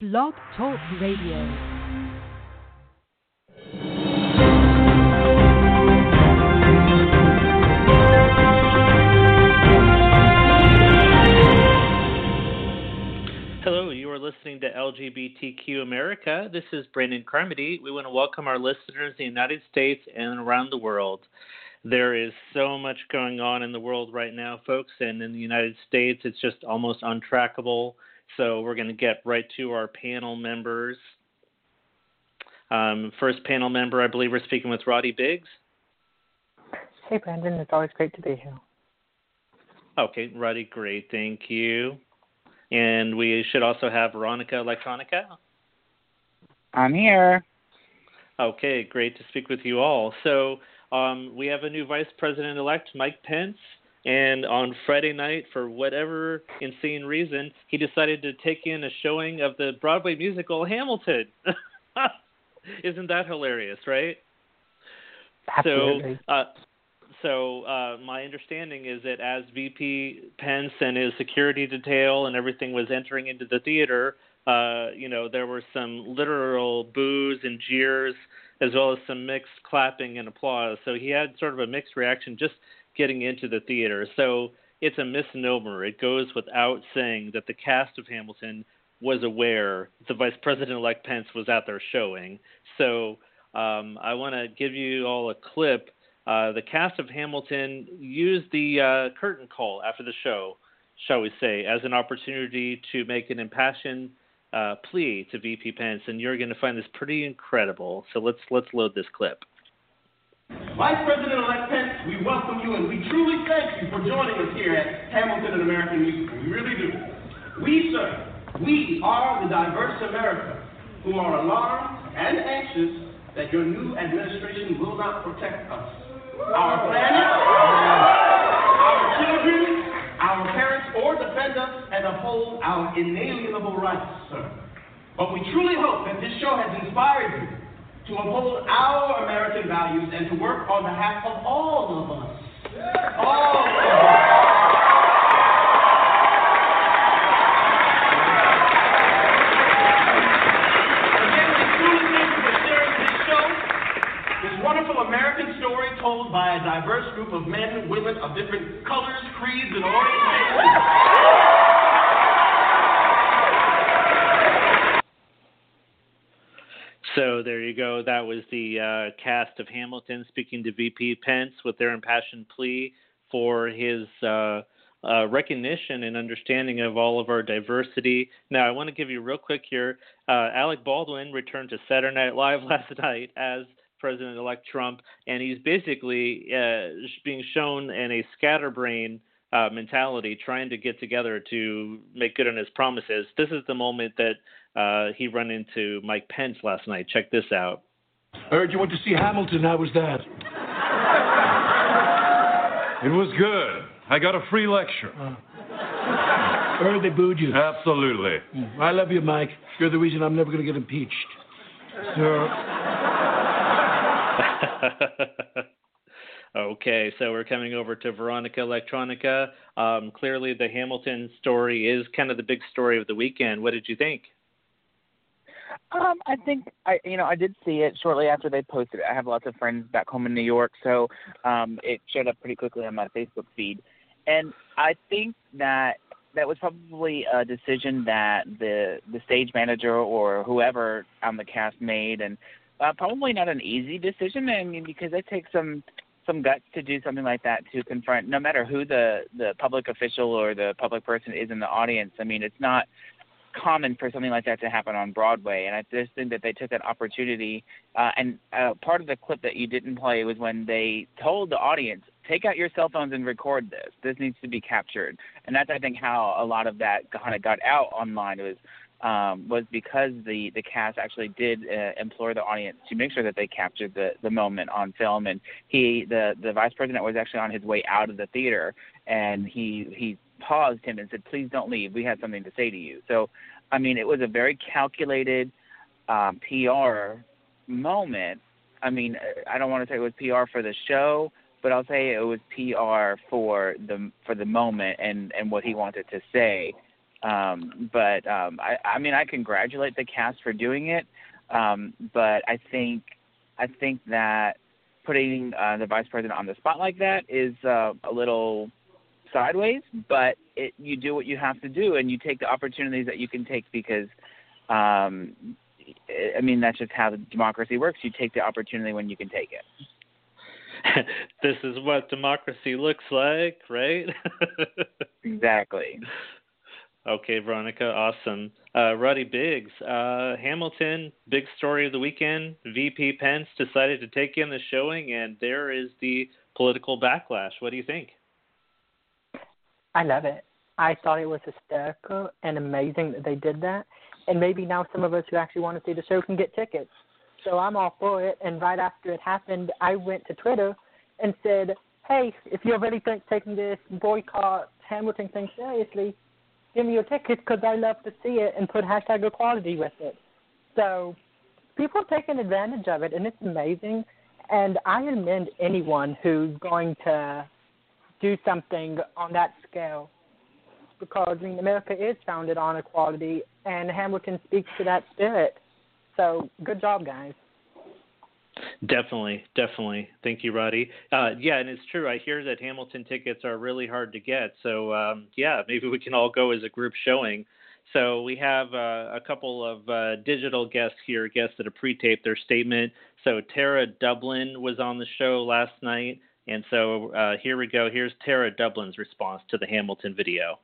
Blog Talk Radio. Hello, you are listening to LGBTQ America. This is Brandon Carmody. We want to welcome our listeners in the United States and around the world. There is so much going on in the world right now, folks, and in the United States, it's just almost untrackable. So we're going to get right to our panel members. Um, first panel member, I believe we're speaking with Roddy Biggs. Hey, Brandon. It's always great to be here. Okay, Roddy, great. Thank you. And we should also have Veronika Elektronika. I'm here. Okay, great to speak with you all. So um, we have a new Vice President elect, Mike Pence. And on Friday night, for whatever insane reason, he decided to take in a showing of the Broadway musical Hamilton. Isn't that hilarious, right? Absolutely. So, uh, so uh, my understanding is that as VP Pence and his security detail and everything was entering into the theater, uh, you know, there were some literal boos and jeers, as well as some mixed clapping and applause. So he had sort of a mixed reaction just getting into the theater. So it's a misnomer. It goes without saying that the cast of Hamilton was aware the Vice President elect Pence was at their showing. So um, I want to give you all a clip. Uh, the cast of Hamilton used the uh, curtain call after the show, shall we say, as an opportunity to make an impassioned uh, plea to VP Pence, and you're going to find this pretty incredible. So let's let's load this clip. Vice President-elect Pence, we welcome you and we truly thank you for joining us here at Hamilton, and American Musical. We really do. We, sir, we are the diverse America who are alarmed and anxious that your new administration will not protect us, our planet, our children, our parents, or defend us and uphold our inalienable rights, sir. But we truly hope that this show has inspired you to uphold our American values and to work on behalf of all of us. All of us. Again, we truly thank you for sharing this show, this wonderful American story told by a diverse group of men and women of different colors, creeds, and orientations. So there you go. That was the uh, cast of Hamilton speaking to VP Pence with their impassioned plea for his uh, uh, recognition and understanding of all of our diversity. Now, I want to give you real quick here. Uh, Alec Baldwin returned to Saturday Night Live last night as President-elect Trump, and he's basically uh, being shown in a scatterbrain uh, mentality, trying to get together to make good on his promises. This is the moment that uh, he run into Mike Pence last night. Check this out. I heard you went to see Hamilton. How was that? It was good. I got a free lecture. I heard they booed you. Absolutely. I love you, Mike. You're the reason I'm never going to get impeached. So, okay, so we're coming over to Veronika Elektronika. Um, clearly, the Hamilton story is kind of the big story of the weekend. What did you think? Um, I think I, you know, I did see it shortly after they posted it. I have lots of friends back home in New York, so um, it showed up pretty quickly on my Facebook feed, and I think that that was probably a decision that the the stage manager or whoever on the cast made, and uh, probably not an easy decision. I mean, because it takes some some guts to do something like that to confront, no matter who the the public official or the public person is in the audience. I mean, it's not common for something like that to happen on Broadway, and I just think that they took that opportunity. Uh, and uh, part of the clip that you didn't play was when they told the audience, "Take out your cell phones and record this. This needs to be captured." And that's, I think, how a lot of that kind of got out online. Was um, was because the the cast actually did uh, implore the audience to make sure that they captured the the moment on film. And he, the the vice president, was actually on his way out of the theater, and he he paused him and said, "Please don't leave. We have something to say to you." So, I mean, it was a very calculated um, PR moment. I mean, I don't want to say it was PR for the show, but I'll say it was PR for the for the moment and and what he wanted to say Um, but um, I, I mean, I congratulate the cast for doing it. Um, but I think I think that putting uh, the vice president on the spot like that is uh, a little sideways. But it, you do what you have to do, and you take the opportunities that you can take because, um, I mean, that's just how the democracy works. You take the opportunity when you can take it. this is what democracy looks like, right? exactly. Okay, Veronika, awesome. Uh, Roddy Biggs, uh, Hamilton, big story of the weekend. VP Pence decided to take in the showing, and there is the political backlash. What do you think? I love it. I thought it was hysterical and amazing that they did that. And maybe now some of us who actually want to see the show can get tickets. So I'm all for it. And right after it happened, I went to Twitter and said, hey, if you're really think, taking this boycott Hamilton thing seriously, give me your tickets because I love to see it and put hashtag equality with it. So people are taking advantage of it, and it's amazing. And I commend anyone who's going to do something on that scale because I mean, America is founded on equality, and Hamilton speaks to that spirit. So good job, guys. Definitely, definitely. Thank you, Roddy. Uh, yeah, and it's true. I hear that Hamilton tickets are really hard to get. So um, yeah, maybe we can all go as a group showing. So we have uh, a couple of uh, digital guests here, guests that have pre-taped their statement. So Tara Dublin was on the show last night, and so uh, here we go. Here's Tara Dublin's response to the Hamilton video.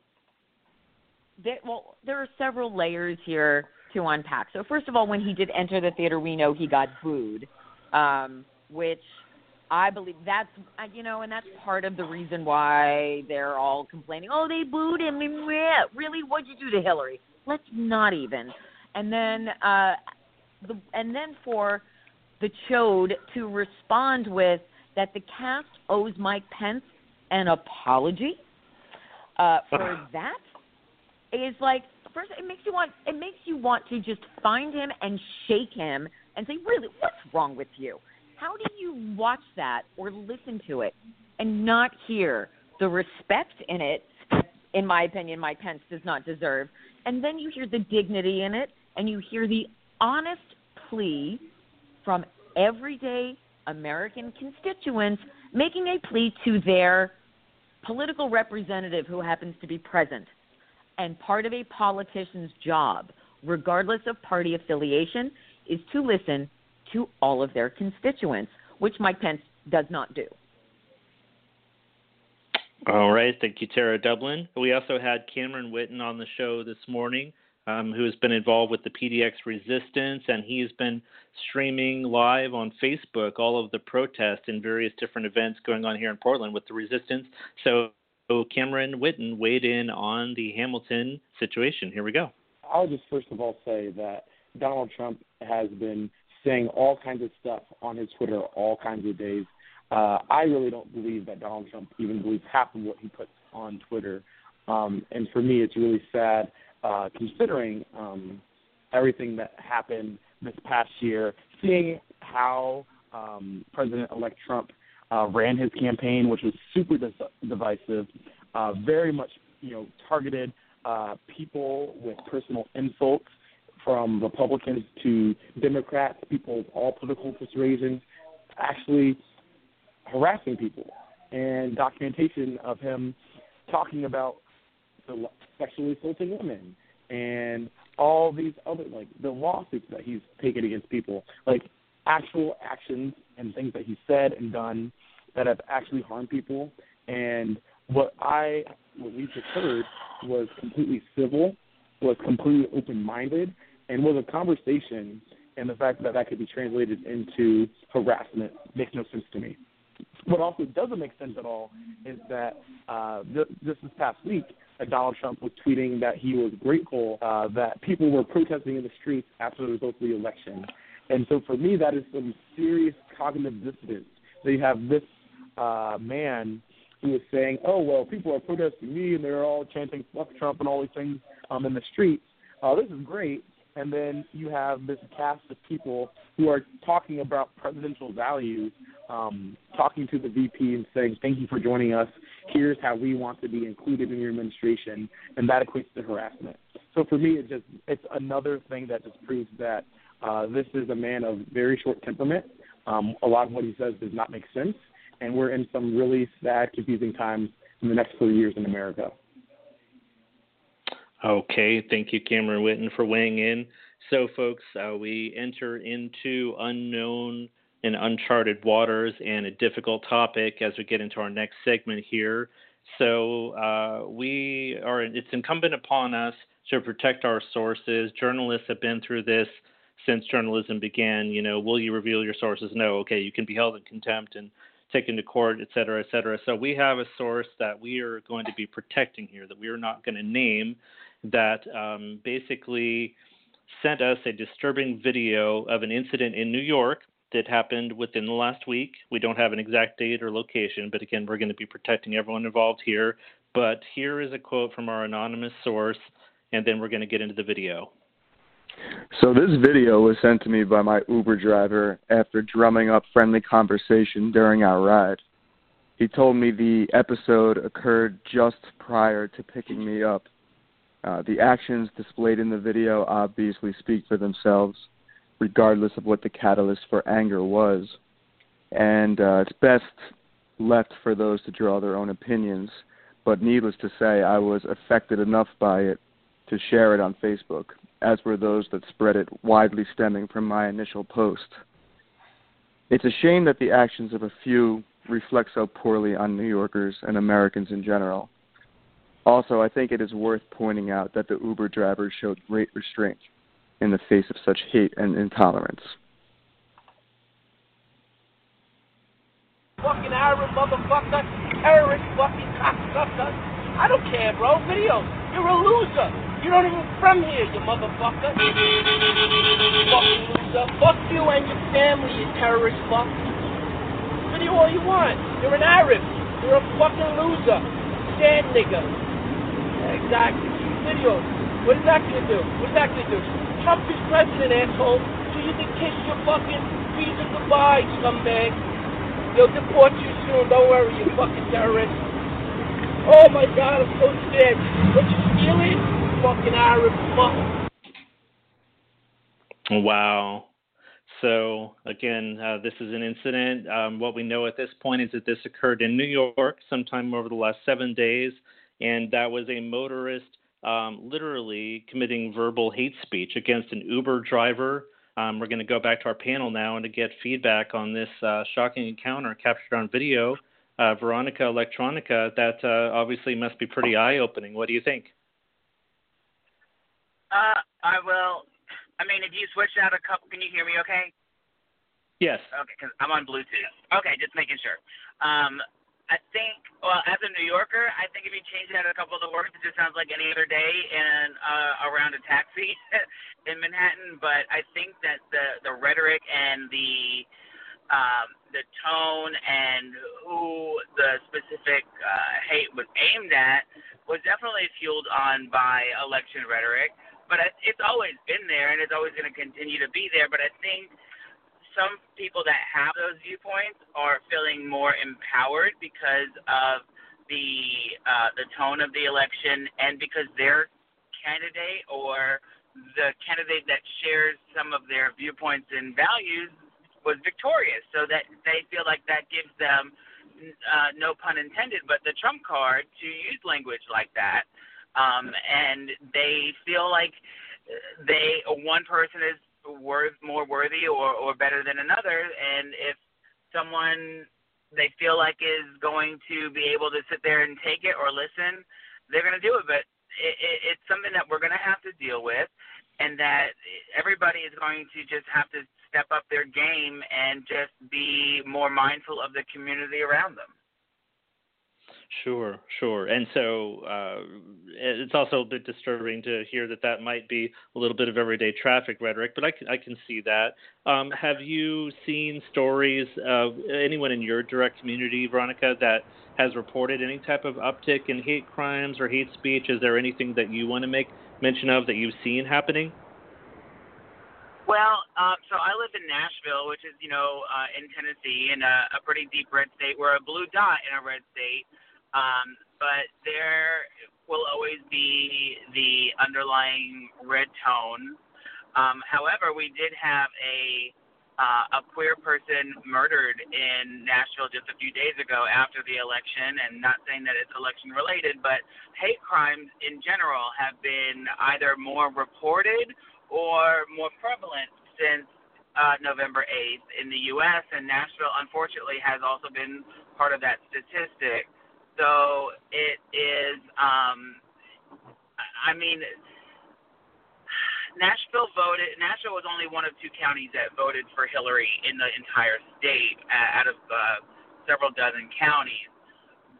There, well, there are several layers here to unpack. So first of all, when he did enter the theater, we know he got booed um, which I believe that's uh, you know, and that's part of the reason why they're all complaining. Oh, they booed him. Really, what'd you do to Hillary? Let's not even. And then, uh, the and then for the Chode to respond with that the cast owes Mike Pence an apology uh, for that is like first it makes you want it makes you want to just find him and shake him and say, really, what's wrong with you? How do you watch that or listen to it and not hear the respect in it, in my opinion, Mike Pence does not deserve? And then you hear the dignity in it and you hear the honest plea from everyday American constituents making a plea to their political representative who happens to be present. And part of a politician's job, regardless of party affiliation, is to listen to all of their constituents, which Mike Pence does not do. All right. Thank you, Tara Dublin. We also had Cameron Whitten on the show this morning, um, who has been involved with the PDX resistance, and he's been streaming live on Facebook all of the protests and various different events going on here in Portland with the resistance. So, Cameron Whitten weighed in on the Hamilton situation. Here we go. I'll just first of all say that Donald Trump has been saying all kinds of stuff on his Twitter all kinds of days. Uh, I really don't believe that Donald Trump even believes half of what he puts on Twitter. Um, and for me, it's really sad uh, considering um, everything that happened this past year, seeing how um, President-elect Trump uh, ran his campaign, which was super dis- divisive, uh, very much you know targeted uh, people with personal insults from Republicans to Democrats, people of all political persuasions, actually harassing people, and documentation of him talking about the sexually assaulting women and all these other like the lawsuits that he's taken against people, like actual actions and things that he said and done that have actually harmed people. And what I what we just heard was completely civil, was completely open minded, and was a conversation, and the fact that that could be translated into harassment makes no sense to me. What also doesn't make sense at all is that uh, this, this past week, uh, Donald Trump was tweeting that he was grateful uh, that people were protesting in the streets after the results of the election. And so for me, that is some serious cognitive dissonance. That you have this uh, man who is saying, oh, well, people are protesting me and they're all chanting fuck Trump and all these things um, in the streets. Uh, this is great and then you have this cast of people who are talking about presidential values um, talking to the VP and saying, "Thank you for joining us. Here's how we want to be included in your administration," and that equates to harassment. So for me, it just it's another thing that just proves that uh, this is a man of very short temperament. Um, a lot of what he says does not make sense, and we're in some really sad, confusing times in the next few years in America. Okay, thank you, Cameron Whitten, for weighing in. So, folks, uh, we enter into unknown and uncharted waters and a difficult topic as we get into our next segment here. So, uh, we are. It's incumbent upon us to protect our sources. Journalists have been through this since journalism began. You know, will you reveal your sources? No. Okay, you can be held in contempt and taken to court, et cetera, et cetera. So we have a source that we are going to be protecting here, that we are not going to name, that um, basically sent us a disturbing video of an incident in New York that happened within the last week. We don't have an exact date or location, but again, we're going to be protecting everyone involved here. But here is a quote from our anonymous source, and then we're going to get into the video. So this video was sent to me by my Uber driver after drumming up friendly conversation during our ride. He told me the episode occurred just prior to picking me up. Uh, the actions displayed in the video obviously speak for themselves, regardless of what the catalyst for anger was. And uh, it's best left for those to draw their own opinions. But needless to say, I was affected enough by it to share it on Facebook as were those that spread it widely stemming from my initial post. It's a shame that the actions of a few reflect so poorly on New Yorkers and Americans in general. Also, I think it is worth pointing out that the Uber drivers showed great restraint in the face of such hate and intolerance. Fucking Arab motherfucker, terrorist fucking cocksucker. I don't care, bro. Video. You're a loser. You're not even from here, you motherfucker. Fucking loser. Fuck you and your family, you terrorist fuck. Video all you want. You're an Arab. You're a fucking loser. Stand nigga. Exactly. Video. What is that gonna do? What is that gonna do? Trump is president, asshole. So you can kiss your fucking visa goodbye, scumbag. They'll deport you soon. Don't worry, you fucking terrorist. Oh my god, I'm so scared. What you stealing? fucking Arab fuck. Wow. So again, uh, this is an incident. Um, what we know at this point is that this occurred in New York sometime over the last seven days, and that was a motorist um, literally committing verbal hate speech against an Uber driver. Um, we're going to go back to our panel now and to get feedback on this uh, shocking encounter captured on video. Uh, Veronika Elektronika, that uh, obviously must be pretty eye-opening. What do you think? Uh, I will. I mean, if you switch out a couple, can you hear me? Okay. Yes. Okay, because I'm on Bluetooth. Okay, just making sure. Um, I think, well, as a New Yorker, I think if you change out a couple of the words, it just sounds like any other day in uh, around a taxi in Manhattan. But I think that the the rhetoric and the um, the tone and who the specific uh, hate was aimed at was definitely fueled on by election rhetoric but it's always been there and it's always going to continue to be there. But I think some people that have those viewpoints are feeling more empowered because of the uh, the tone of the election and because their candidate or the candidate that shares some of their viewpoints and values was victorious, so that they feel like that gives them, uh, no pun intended, but the trump card to use language like that. Um, and they feel like they one person is worth more worthy or or better than another, and if someone they feel like is going to be able to sit there and take it or listen, they're going to do it. But it, it, it's something that we're going to have to deal with, and that everybody is going to just have to step up their game and just be more mindful of the community around them. Sure, sure. And so uh, it's also a bit disturbing to hear that that might be a little bit of everyday traffic rhetoric, but I can, I can see that. Um, have you seen stories of anyone in your direct community, Veronika, that has reported any type of uptick in hate crimes or hate speech? Is there anything that you want to make mention of that you've seen happening? Well, um, so I live in Nashville, which is, you know, uh, in Tennessee, in a, a pretty deep red state. We're a blue dot in a red state, um, but there will always be the underlying red tone. Um, however, we did have a uh, a queer person murdered in Nashville just a few days ago after the election, and not saying that it's election related, but hate crimes in general have been either more reported or more prevalent since uh, November 8th in the U.S., and Nashville, unfortunately, has also been part of that statistic. So it is, um, I mean, Nashville voted. Nashville was only one of two counties that voted for Hillary in the entire state uh, out of uh, several dozen counties.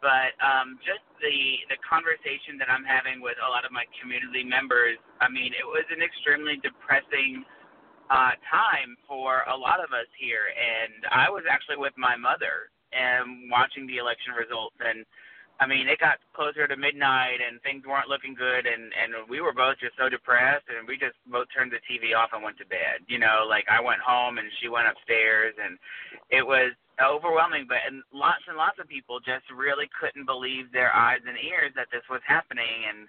But um, just the the conversation that I'm having with a lot of my community members, I mean, it was an extremely depressing uh, time for a lot of us here. And I was actually with my mother and watching the election results and I mean, it got closer to midnight and things weren't looking good, and and we were both just so depressed, and we just both turned the TV off and went to bed. You know, like I went home and she went upstairs, and it was overwhelming. But and lots and lots of people just really couldn't believe their eyes and ears that this was happening. And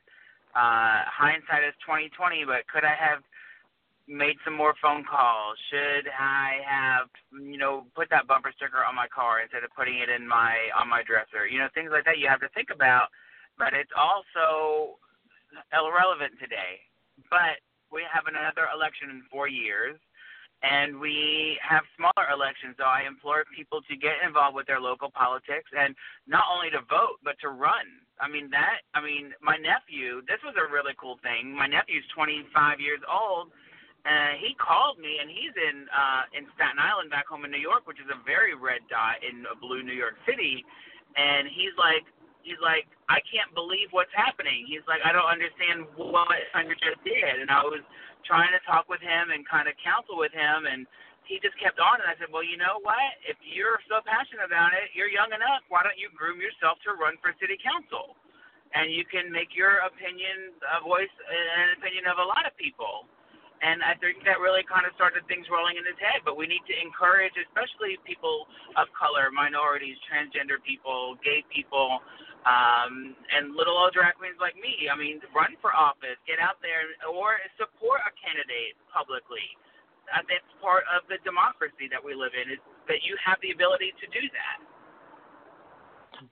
uh, hindsight is twenty twenty, but could I have made some more phone calls? Should I have, you know, put that bumper sticker on my car instead of putting it in my on my dresser? You know, things like that you have to think about. But it's also irrelevant today. But we have another election in four years, and we have smaller elections. So I implore people to get involved with their local politics, and not only to vote but to run. I mean that. I mean, my nephew. This was a really cool thing. My nephew's 25 years old uh, he called me, and he's in uh, in Staten Island, back home in New York, which is a very red dot in a blue New York City. And he's like, he's like, I can't believe what's happening. He's like, I don't understand what Sandra just did. And I was trying to talk with him and kind of counsel with him, and he just kept on. And I said, well, you know what? If you're so passionate about it, you're young enough. Why don't you groom yourself to run for city council? And you can make your opinion a voice, and an opinion of a lot of people and I think that really kind of started things rolling in his head. But we need to encourage, especially people of color, minorities, transgender people, gay people, um, and little old drag queens like me. I mean, run for office, get out there, or support a candidate publicly. Uh, that's part of the democracy that we live in. Is that you have the ability to do that.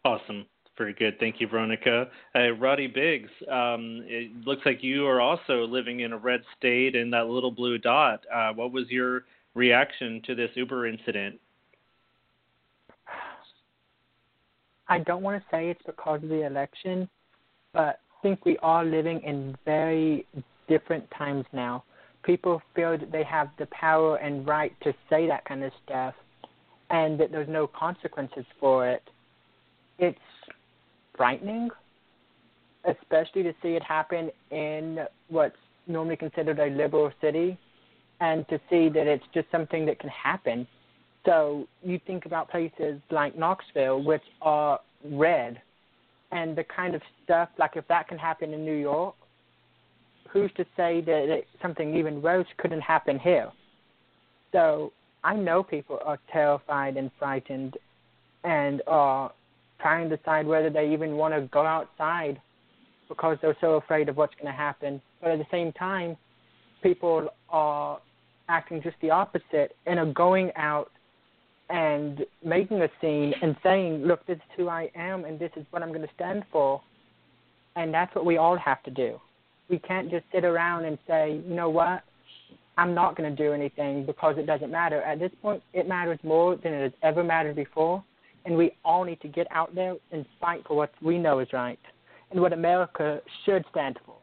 Awesome. Very good. Thank you, Veronika. Uh, Roddy Biggs, um, it looks like you are also living in a red state in that little blue dot. Uh, what was your reaction to this Uber incident? I don't want to say it's because of the election, but I think we are living in very different times now. People feel that they have the power and right to say that kind of stuff and that there's no consequences for it. It's frightening, especially to see it happen in what's normally considered a liberal city, and to see that it's just something that can happen. So you think about places like Knoxville, which are red, and the kind of stuff like if that can happen in New York, who's to say that it, something even worse couldn't happen here? So I know people are terrified and frightened and are trying to decide whether they even want to go outside because they're so afraid of what's going to happen. But at the same time, people are acting just the opposite and are going out and making a scene and saying, look, this is who I am and this is what I'm going to stand for. And that's what we all have to do. We can't just sit around and say, you know what, I'm not going to do anything because it doesn't matter. At this point, it matters more than it has ever mattered before and we all need to get out there and fight for what we know is right and what America should stand for.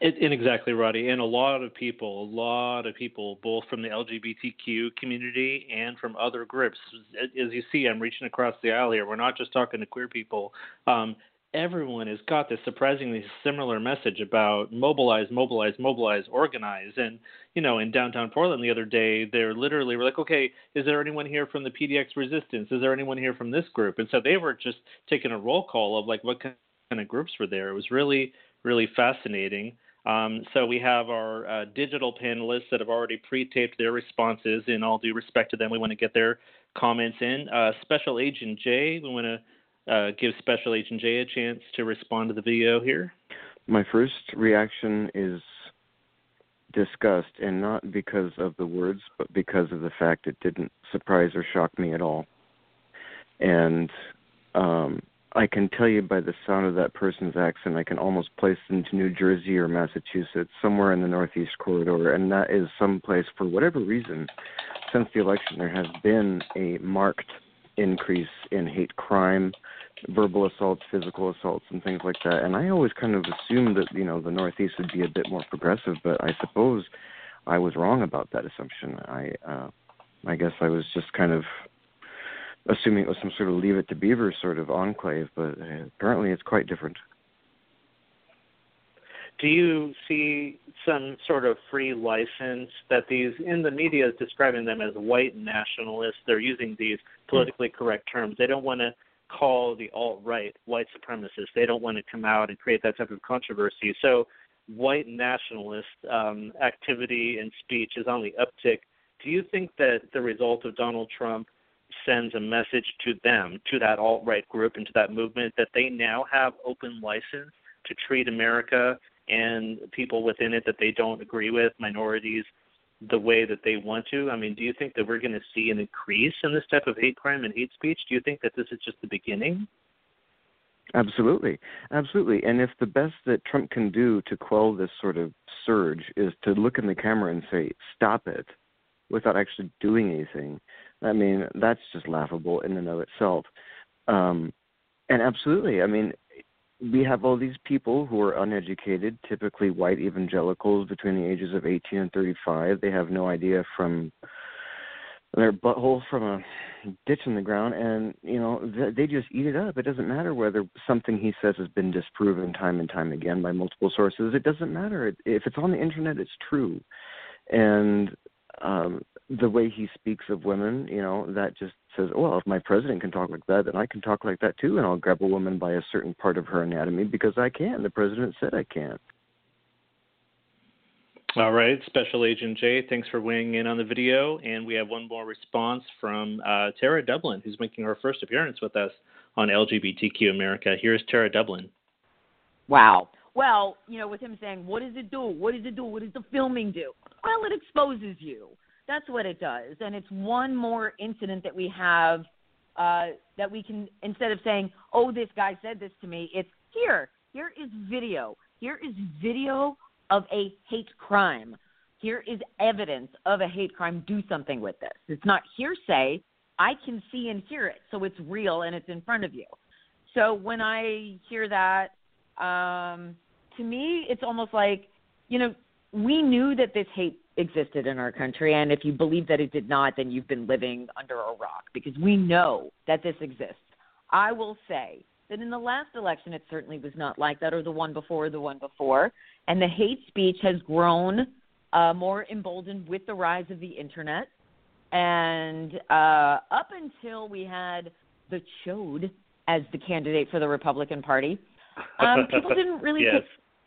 It, and exactly, Roddy. And a lot of people, a lot of people, both from the LGBTQ community and from other groups. As you see, I'm reaching across the aisle here. We're not just talking to queer people. Um, everyone has got this surprisingly similar message about mobilize, mobilize, mobilize, organize. And, you know, in downtown Portland the other day, they're literally were like, okay, is there anyone here from the PDX resistance? Is there anyone here from this group? And so they were just taking a roll call of like what kind of groups were there. It was really, really fascinating. Um, so we have our uh, digital panelists that have already pre-taped their responses. In all due respect to them, we want to get their comments in. Uh, Special Agent Jay, we want to uh, give Special Agent Jay a chance to respond to the video here. My first reaction is disgust, and not because of the words, but because of the fact it didn't surprise or shock me at all. And um, I can tell you by the sound of that person's accent, I can almost place them to New Jersey or Massachusetts, somewhere in the Northeast corridor, and that is someplace for whatever reason. Since the election, there has been a marked increase in hate crime, verbal assaults, physical assaults, and things like that. And I always kind of assumed that you know the Northeast would be a bit more progressive, but I suppose I was wrong about that assumption. I uh, I guess I was just kind of assuming it was some sort of leave it to beaver sort of enclave, but uh, apparently it's quite different. Do you see some sort of free license that these in the media is describing them as white nationalists? They're using these politically correct terms. They don't want to call the alt right white supremacists. They don't want to come out and create that type of controversy. So white nationalist um, activity and speech is on the uptick. Do you think that the result of Donald Trump sends a message to them, to that alt right group, and to that movement that they now have open license to treat America and people within it that they don't agree with, minorities, the way that they want to? I mean, do you think that we're going to see an increase in this type of hate crime and hate speech? Do you think that this is just the beginning? Absolutely, absolutely. And if the best that Trump can do to quell this sort of surge is to look in the camera and say, "Stop it," without actually doing anything, I mean, that's just laughable in and of itself. Um, and absolutely, I mean, we have all these people who are uneducated, typically white evangelicals between the ages of 18 and 35. They have no idea from their butthole from a ditch in the ground, and you know they just eat it up. It doesn't matter whether something he says has been disproven time and time again by multiple sources. It doesn't matter if it's on the internet. It's true, and um, the way he speaks of women, you know, that just says, well, if my president can talk like that, then I can talk like that too, and I'll grab a woman by a certain part of her anatomy because I can. The president said I can. All right, Special Agent Jay, thanks for weighing in on the video. And we have one more response from uh, Tara Dublin, who's making her first appearance with us on LGBTQ America. Here's Tara Dublin. Wow. Well, you know, with him saying, what does it do? What does it do? What does the filming do? Well, it exposes you. That's what it does. And it's one more incident that we have uh, that we can, instead of saying, oh, this guy said this to me, it's here. Here is video. Here is video of a hate crime. Here is evidence of a hate crime. Do something with this. It's not hearsay. I can see and hear it. So it's real and it's in front of you. So when I hear that, um, to me, it's almost like, you know, we knew that this hate existed in our country. And if you believe that it did not, then you've been living under a rock because we know that this exists. I will say that in the last election, it certainly was not like that, or the one before, or the one before. And the hate speech has grown uh, more emboldened with the rise of the internet. And uh, up until we had the Chode as the candidate for the Republican Party, um, people didn't really yes.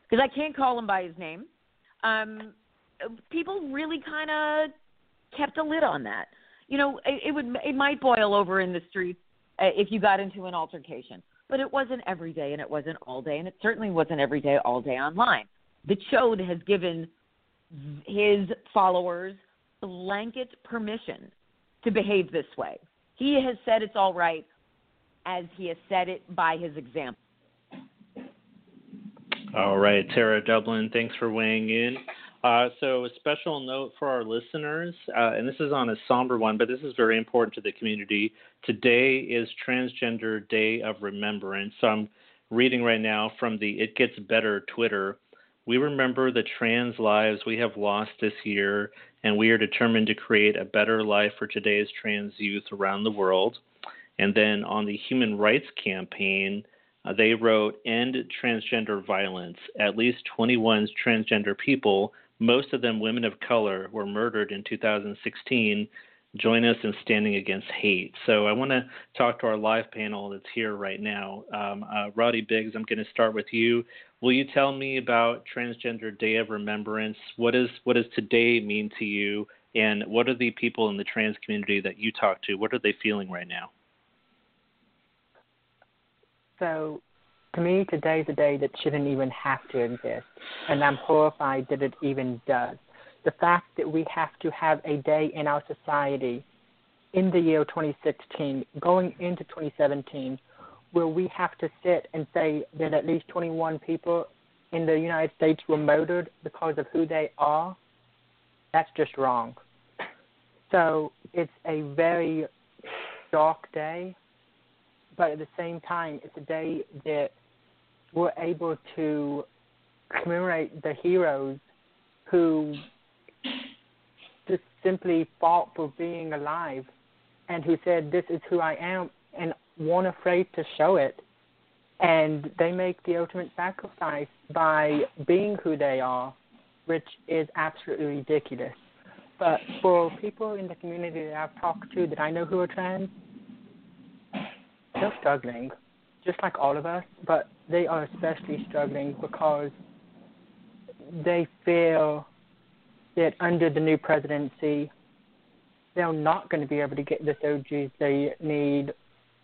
because I can't call him by his name. Um, people really kind of kept a lid on that. You know, it, it would it might boil over in the streets uh, if you got into an altercation, but it wasn't every day and it wasn't all day, and it certainly wasn't every day all day online. The Chode has given his followers blanket permission to behave this way. He has said it's all right as he has said it by his example. All right, Tara Dublin, thanks for weighing in. Uh, so, a special note for our listeners, uh, and this is on a somber one, but this is very important to the community. Today is Transgender Day of Remembrance. So, I'm reading right now from the It Gets Better Twitter. We remember the trans lives we have lost this year, and we are determined to create a better life for today's trans youth around the world. And then on the Human Rights Campaign, uh, they wrote End Transgender Violence. At least 21 transgender people most of them women of color, were murdered in 2016. join us in standing against hate. So I want to talk to our live panel that's here right now. Um, uh, Roddy Biggs, I'm going to start with you. Will you tell me about Transgender Day of Remembrance? What is what does today mean to you? And what are the people in the trans community that you talk to? What are they feeling right now? So, to me, today's a day that shouldn't even have to exist, and I'm horrified that it even does. The fact that we have to have a day in our society in the year 2016, going into 2017, where we have to sit and say that at least 21 people in the United States were murdered because of who they are, that's just wrong. So it's a very dark day, but at the same time, it's a day that we're able to commemorate the heroes who just simply fought for being alive and who said, This is who I am, and weren't afraid to show it. And they make the ultimate sacrifice by being who they are, which is absolutely ridiculous. But for people in the community that I've talked to that I know who are trans, they're struggling, just like all of us, but they are especially struggling because they feel that under the new presidency, they're not going to be able to get the surgeries they need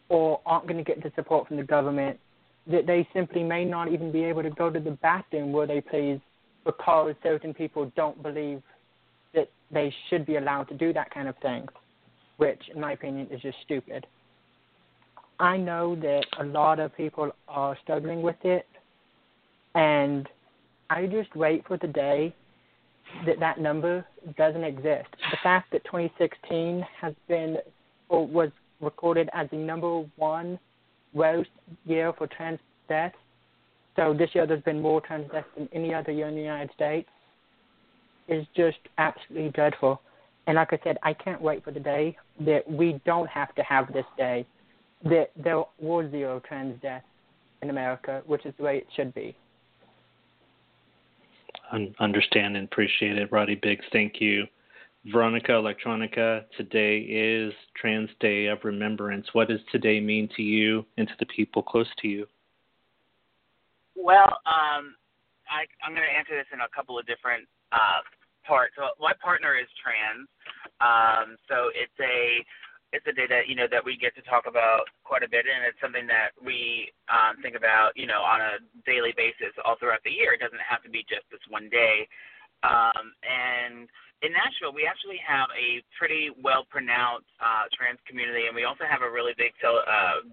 or aren't going to get the support from the government, that they simply may not even be able to go to the bathroom where they please because certain people don't believe that they should be allowed to do that kind of thing, which, in my opinion, is just stupid. I know that a lot of people are struggling with it, and I just wait for the day that that number doesn't exist. The fact that 2016 has been or was recorded as the number one worst year for trans deaths. So this year there's been more trans deaths than any other year in the United States. Is just absolutely dreadful. And like I said, I can't wait for the day that we don't have to have this day, that there was zero trans deaths in America, which is the way it should be. understand and appreciate it, Roddy Biggs. Thank you. Veronika Elektronika, today is Trans Day of Remembrance. What does today mean to you and to the people close to you? Well, um, I, I'm going to answer this in a couple of different uh, parts. So my partner is trans, um, so it's a it's a day that you know that we get to talk about quite a bit, and it's something that we um, think about you know on a daily basis all throughout the year. It doesn't have to be just this one day. Um, and in Nashville, we actually have a pretty well pronounced uh, trans community, and we also have a really big uh,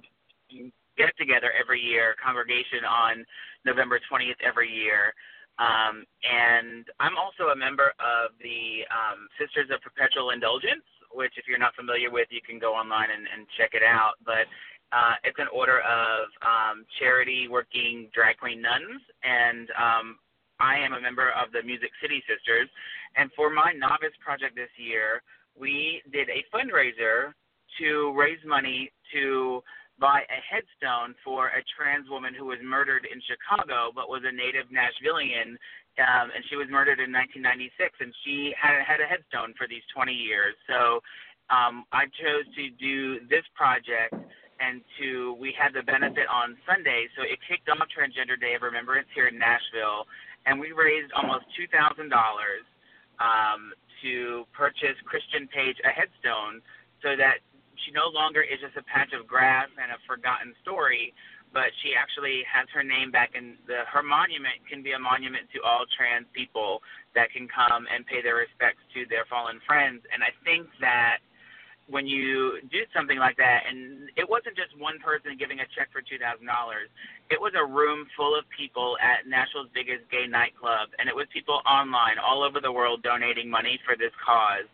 get together every year, congregation on November 20th every year. Um, and I'm also a member of the um, Sisters of Perpetual Indulgence, which, if you're not familiar with, you can go online and, and check it out. But uh, it's an order of um, charity working drag queen nuns, and um, I am a member of the Music City Sisters, and for my novice project this year, we did a fundraiser to raise money to buy a headstone for a trans woman who was murdered in Chicago but was a native Nashvilleian. Um, and she was murdered in 1996, and she had had a headstone for these 20 years. So um, I chose to do this project and to we had the benefit on Sunday, so it kicked off Transgender Day of Remembrance here in Nashville, and we raised almost two thousand dollars um, to purchase Christian Page a headstone, so that she no longer is just a patch of grass and a forgotten story, but she actually has her name back, and the her monument can be a monument to all trans people that can come and pay their respects to their fallen friends. And I think that when you do something like that, and it wasn't just one person giving a check for two thousand dollars, it was a room full of people at Nashville's biggest gay nightclub, and it was people online all over the world donating money for this cause.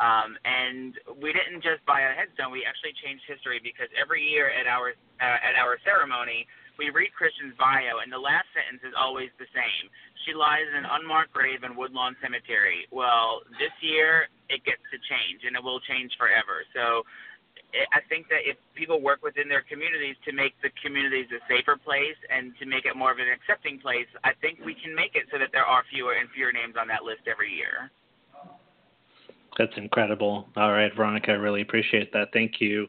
Um, and we didn't just buy a headstone; we actually changed history because every year at our uh, at our ceremony, we read Christian's bio, and the last sentence is always the same. She lies in an unmarked grave in Woodlawn Cemetery. Well, this year it gets to change, and it will change forever. So I think that if people work within their communities to make the communities a safer place and to make it more of an accepting place, I think we can make it so that there are fewer and fewer names on that list every year. That's incredible. All right, Veronika, I really appreciate that. Thank you.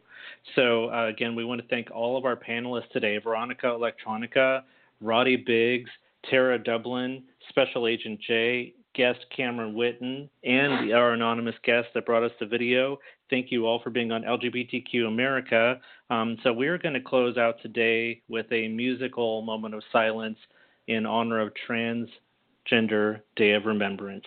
So, uh, again, we want to thank all of our panelists today Veronika Elektronika, Roddy Biggs, Tara Dublin, Special Agent Jay, guest Cameron Whitten, and our anonymous guest that brought us the video. Thank you all for being on LGBTQ America. Um, so, we're going to close out today with a musical moment of silence in honor of Transgender Day of Remembrance.